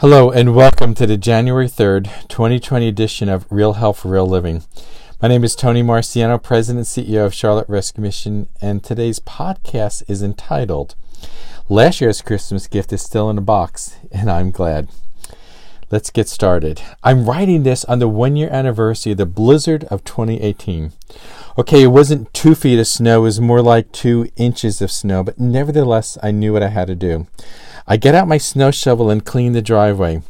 Hello, and welcome to the January 3rd, 2020 edition of Real Health for Real Living. My name is Tony Marciano, President and CEO of Charlotte Rescue Mission, and today's podcast is entitled Last Year's Christmas Gift is Still in a Box, and I'm glad. Let's get started. I'm writing this on the one year anniversary of the blizzard of 2018. Okay, it wasn't two feet of snow, it was more like two inches of snow, but nevertheless, I knew what I had to do. I get out my snow shovel and clean the driveway.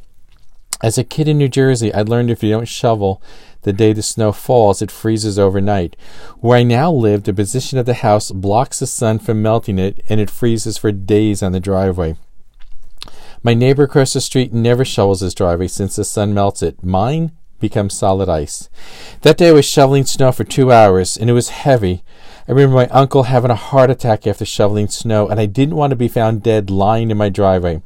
As a kid in New Jersey, I learned if you don't shovel the day the snow falls, it freezes overnight. Where I now live, the position of the house blocks the sun from melting it, and it freezes for days on the driveway. My neighbor across the street never shovels his driveway since the sun melts it. Mine becomes solid ice. That day I was shoveling snow for two hours, and it was heavy. I remember my uncle having a heart attack after shoveling snow, and I didn't want to be found dead lying in my driveway.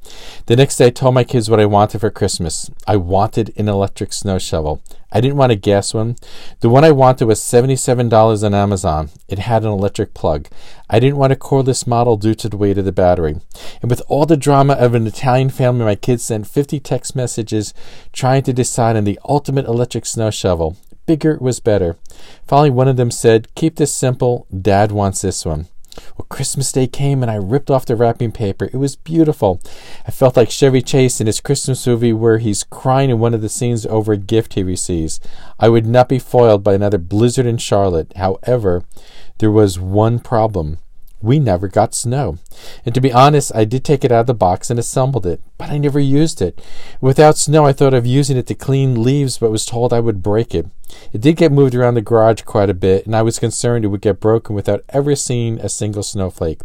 The next day, I told my kids what I wanted for Christmas. I wanted an electric snow shovel. I didn't want a gas one. The one I wanted was $77 on Amazon. It had an electric plug. I didn't want a cordless model due to the weight of the battery. And with all the drama of an Italian family, my kids sent 50 text messages trying to decide on the ultimate electric snow shovel bigger was better. Finally, one of them said, Keep this simple. Dad wants this one. Well, Christmas Day came and I ripped off the wrapping paper. It was beautiful. I felt like Chevy Chase in his Christmas movie where he's crying in one of the scenes over a gift he receives. I would not be foiled by another blizzard in Charlotte. However, there was one problem we never got snow. And to be honest, I did take it out of the box and assembled it, but I never used it. Without snow, I thought of using it to clean leaves, but was told I would break it. It did get moved around the garage quite a bit, and I was concerned it would get broken without ever seeing a single snowflake.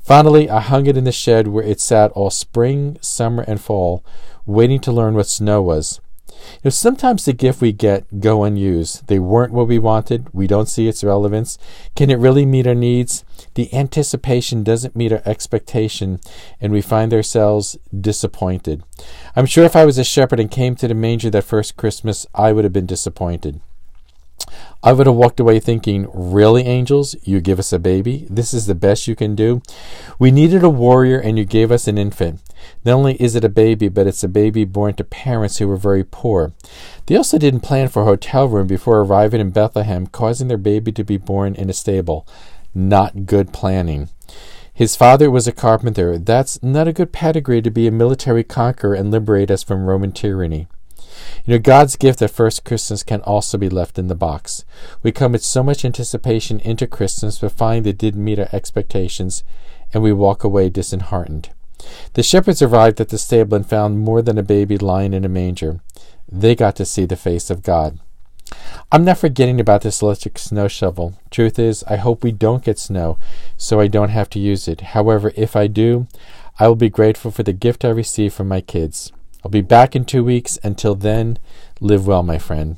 Finally, I hung it in the shed where it sat all spring, summer, and fall, waiting to learn what snow was. You know, sometimes the gift we get go unused. They weren't what we wanted. We don't see its relevance. Can it really meet our needs? The anticipation doesn't meet our expectation, and we find ourselves disappointed. I'm sure if I was a shepherd and came to the manger that first Christmas, I would have been disappointed. I would have walked away thinking, Really, angels? You give us a baby? This is the best you can do? We needed a warrior, and you gave us an infant. Not only is it a baby, but it's a baby born to parents who were very poor. They also didn't plan for a hotel room before arriving in Bethlehem, causing their baby to be born in a stable. Not good planning. His father was a carpenter. That's not a good pedigree to be a military conqueror and liberate us from Roman tyranny. You know, God's gift at first Christmas can also be left in the box. We come with so much anticipation into Christmas, but find it didn't meet our expectations, and we walk away disheartened. The shepherds arrived at the stable and found more than a baby lying in a manger. They got to see the face of God. I'm not forgetting about this electric snow shovel. Truth is, I hope we don't get snow, so I don't have to use it. However, if I do, I will be grateful for the gift I receive from my kids. I'll be back in two weeks. Until then, live well, my friend.